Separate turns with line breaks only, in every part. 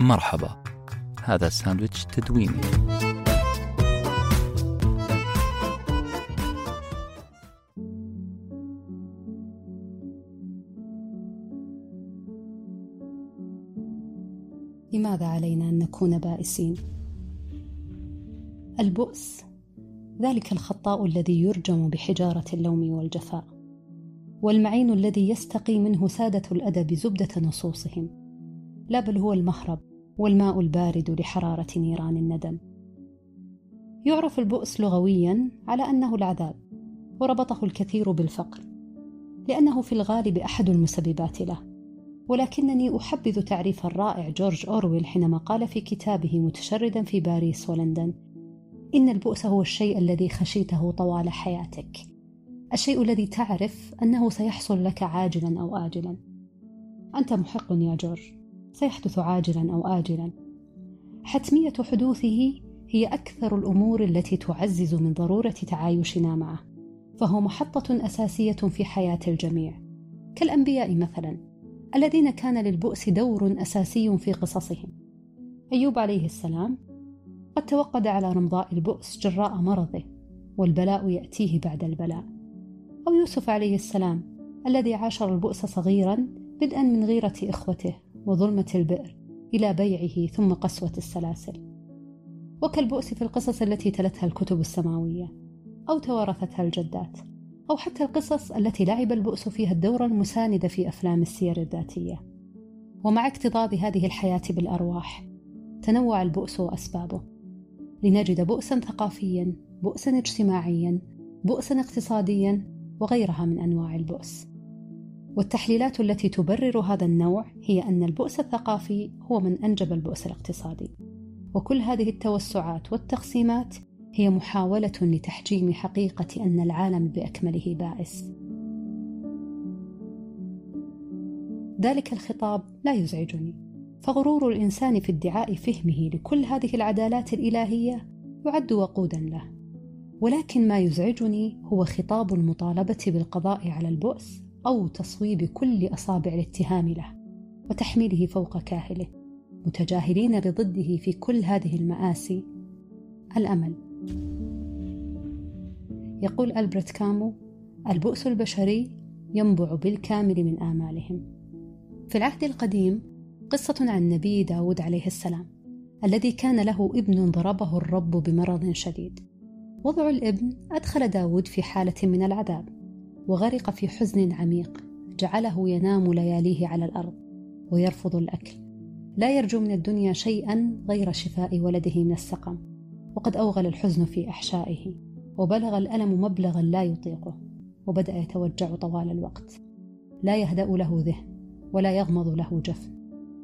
مرحبا. هذا ساندويتش تدويني.
لماذا علينا أن نكون بائسين؟ البؤس. ذلك الخطاء الذي يرجم بحجارة اللوم والجفاء. والمعين الذي يستقي منه سادة الأدب زبدة نصوصهم. لا بل هو المهرب والماء البارد لحرارة نيران الندم. يعرف البؤس لغويا على أنه العذاب وربطه الكثير بالفقر لأنه في الغالب أحد المسببات له. ولكنني أحبذ تعريف الرائع جورج أورويل حينما قال في كتابه متشردا في باريس ولندن إن البؤس هو الشيء الذي خشيته طوال حياتك. الشيء الذي تعرف أنه سيحصل لك عاجلا أو آجلا. أنت محق يا جورج. سيحدث عاجلا أو آجلا. حتمية حدوثه هي أكثر الأمور التي تعزز من ضرورة تعايشنا معه فهو محطة أساسية في حياة الجميع. كالأنبياء مثلا الذين كان للبؤس دور أساسي في قصصهم. أيوب عليه السلام قد توقد على رمضاء البؤس جراء مرضه والبلاء يأتيه بعد البلاء. أو يوسف عليه السلام الذي عاشر البؤس صغيرا بدءا من غيرة إخوته. وظلمة البئر إلى بيعه ثم قسوة السلاسل. وكالبؤس في القصص التي تلتها الكتب السماوية أو توارثتها الجدات أو حتى القصص التي لعب البؤس فيها الدور المساند في أفلام السير الذاتية. ومع اكتظاظ هذه الحياة بالأرواح تنوع البؤس وأسبابه لنجد بؤسا ثقافيا بؤسا اجتماعيا بؤسا اقتصاديا وغيرها من أنواع البؤس. والتحليلات التي تبرر هذا النوع هي أن البؤس الثقافي هو من أنجب البؤس الاقتصادي وكل هذه التوسعات والتقسيمات هي محاولة لتحجيم حقيقة أن العالم بأكمله بائس. ذلك الخطاب لا يزعجني، فغرور الإنسان في ادعاء فهمه لكل هذه العدالات الإلهية يعد وقودا له. ولكن ما يزعجني هو خطاب المطالبة بالقضاء على البؤس أو تصويب كل أصابع الاتهام له، وتحميله فوق كاهله، متجاهلين بضده في كل هذه المآسي. الأمل. يقول ألبرت كامو البؤس البشري ينبع بالكامل من آمالهم. في العهد القديم قصة عن النبي داود عليه السلام الذي كان له ابن ضربه الرب بمرض شديد. وضع الابن أدخل داود في حالة من العذاب. وغرق في حزن عميق. جعله ينام لياليه على الأرض ويرفض الأكل. لا يرجو من الدنيا شيئا غير شفاء ولده من السقم. وقد أوغل الحزن في أحشائه وبلغ الألم مبلغا لا يطيقه وبدأ يتوجع طوال الوقت. لا يهدأ له ذهن ولا يغمض له جفن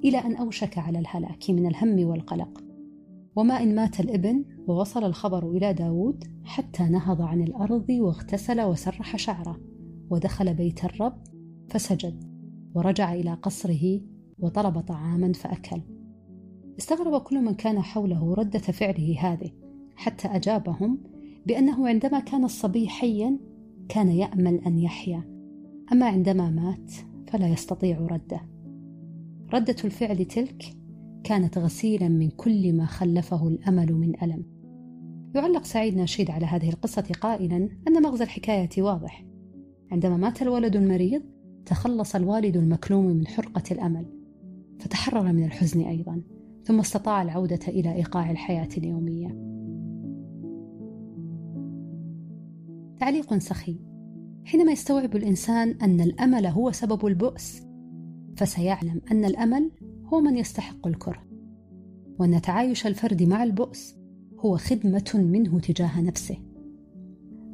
إلى أن أوشك على الهلاك من الهم والقلق. وما إن مات الإبن ووصل الخبر إلى داود حتى نهض عن الأرض واغتسل وسرح شعره. ودخل بيت الرب فسجد ورجع إلى قصره وطلب طعاما فأكل. استغرب كل من كان حوله ردة فعله هذه حتى أجابهم بأنه عندما كان الصبي حيا كان يأمل أن يحيا أما عندما مات فلا يستطيع رده. ردة الفعل تلك كانت غسيلا من كل ما خلفه الأمل من ألم. يعلق سعيد ناشيد على هذه القصة قائلا أن مغزى الحكاية واضح عندما مات الولد المريض تخلص الوالد المكلوم من حرقة الأمل فتحرر من الحزن أيضا ثم استطاع العودة إلى إيقاع الحياة اليومية. تعليق سخي. حينما يستوعب الإنسان أن الأمل هو سبب البؤس فسيعلم أن الأمل هو من يستحق الكره. وأن تعايش الفرد مع البؤس هو خدمة منه تجاه نفسه.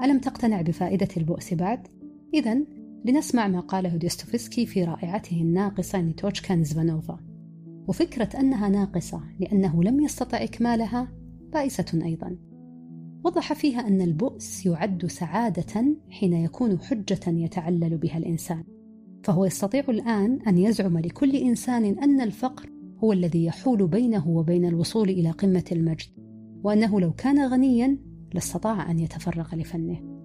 ألم تقتنع بفائدة البؤس بعد؟ إذا لنسمع ما قاله ديستوفسكي في رائعته الناقصة نيتوشكا نزفانوفا. وفكرة أنها ناقصة لأنه لم يستطع إكمالها بائسة أيضا. وضح فيها أن البؤس يعد سعادة حين يكون حجة يتعلل بها الإنسان. فهو يستطيع الآن أن يزعم لكل إنسان أن الفقر هو الذي يحول بينه وبين الوصول إلى قمة المجد وأنه لو كان غنيا لاستطاع أن يتفرغ لفنه.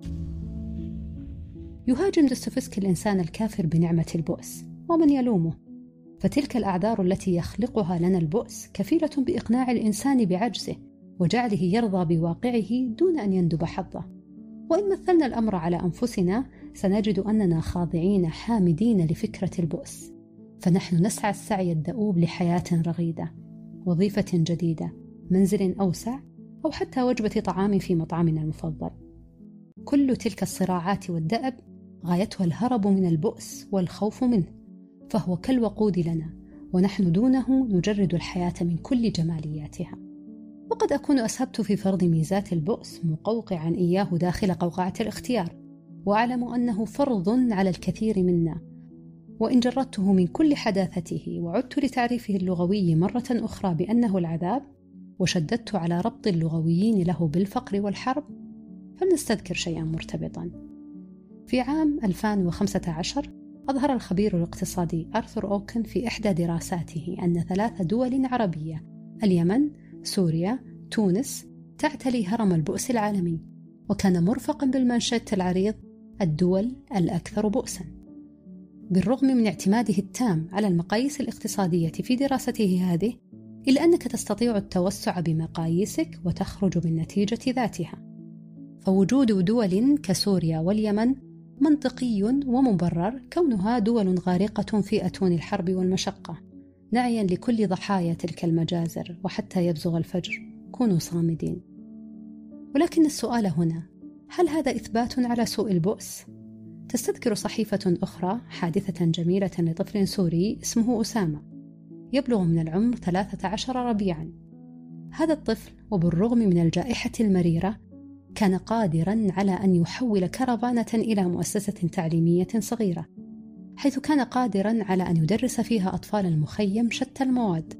يهاجم دوستويفسكي الإنسان الكافر بنعمة البؤس ومن يلومه. فتلك الأعذار التي يخلقها لنا البؤس كفيلة بإقناع الإنسان بعجزه وجعله يرضى بواقعه دون أن يندب حظه. وإن مثلنا الأمر على أنفسنا سنجد أننا خاضعين حامدين لفكرة البؤس. فنحن نسعى السعي الدؤوب لحياة رغيدة وظيفة جديدة منزل أوسع أو حتى وجبة طعام في مطعمنا المفضل. كل تلك الصراعات والدأب غايتها الهرب من البؤس والخوف منه فهو كالوقود لنا ونحن دونه نجرد الحياة من كل جمالياتها. وقد أكون أسهبت في فرض ميزات البؤس مقوقعا إياه داخل قوقعة الاختيار وأعلم أنه فرض على الكثير منا. وإن جردته من كل حداثته وعدت لتعريفه اللغوي مرة أخرى بأنه العذاب وشددت على ربط اللغويين له بالفقر والحرب فلنستذكر شيئا مرتبطا. في عام 2015 أظهر الخبير الاقتصادي أرثر أوكن في إحدى دراساته أن ثلاث دول عربية اليمن، سوريا، تونس تعتلي هرم البؤس العالمي وكان مرفقا بالمانشيت العريض الدول الأكثر بؤسا. بالرغم من اعتماده التام على المقاييس الاقتصادية في دراسته هذه إلا أنك تستطيع التوسع بمقاييسك وتخرج من نتيجة ذاتها. فوجود دول كسوريا واليمن منطقي ومبرر كونها دول غارقة في أتون الحرب والمشقة. نعيا لكل ضحايا تلك المجازر وحتى يبزغ الفجر. كونوا صامدين. ولكن السؤال هنا هل هذا إثبات على سوء البؤس؟ تستذكر صحيفة أخرى حادثة جميلة لطفل سوري اسمه أسامة. يبلغ من العمر 13 ربيعا. هذا الطفل وبالرغم من الجائحة المريرة كان قادرا على أن يحول كرفانة إلى مؤسسة تعليمية صغيرة حيث كان قادرا على أن يدرس فيها أطفال المخيم شتى المواد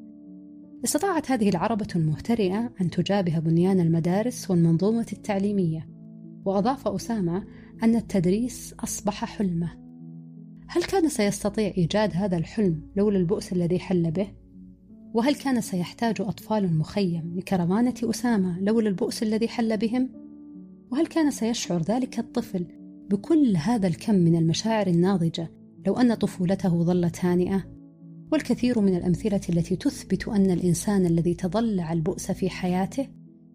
استطاعت هذه العربة المهترئة أن تجابه بنيان المدارس والمنظومة التعليمية وأضاف أسامة أن التدريس أصبح حلمه هل كان سيستطيع إيجاد هذا الحلم لولا البؤس الذي حل به؟ وهل كان سيحتاج أطفال المخيم لكرمانة أسامة لولا البؤس الذي حل بهم؟ وهل كان سيشعر ذلك الطفل بكل هذا الكم من المشاعر الناضجة لو أن طفولته ظلت هانئة؟ والكثير من الأمثلة التي تثبت أن الإنسان الذي تضلع البؤس في حياته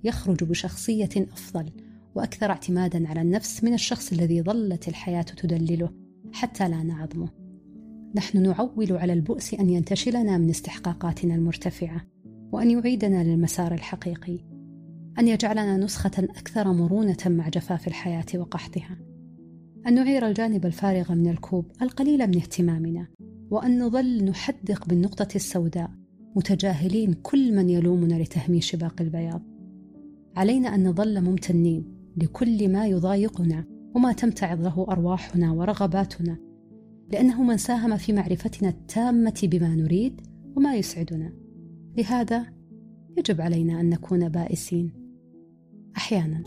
يخرج بشخصية أفضل وأكثر اعتمادا على النفس من الشخص الذي ظلت الحياة تدلله حتى لا نعظمه. نحن نعول على البؤس أن ينتشلنا من استحقاقاتنا المرتفعة وأن يعيدنا للمسار الحقيقي أن يجعلنا نسخة أكثر مرونة مع جفاف الحياة وقحطها. أن نعير الجانب الفارغ من الكوب القليل من اهتمامنا. وأن نظل نحدق بالنقطة السوداء متجاهلين كل من يلومنا لتهميش باقي البياض. علينا أن نظل ممتنين لكل ما يضايقنا وما تمتعض له أرواحنا ورغباتنا. لأنه من ساهم في معرفتنا التامة بما نريد وما يسعدنا. لهذا يجب علينا أن نكون بائسين. أحيانا.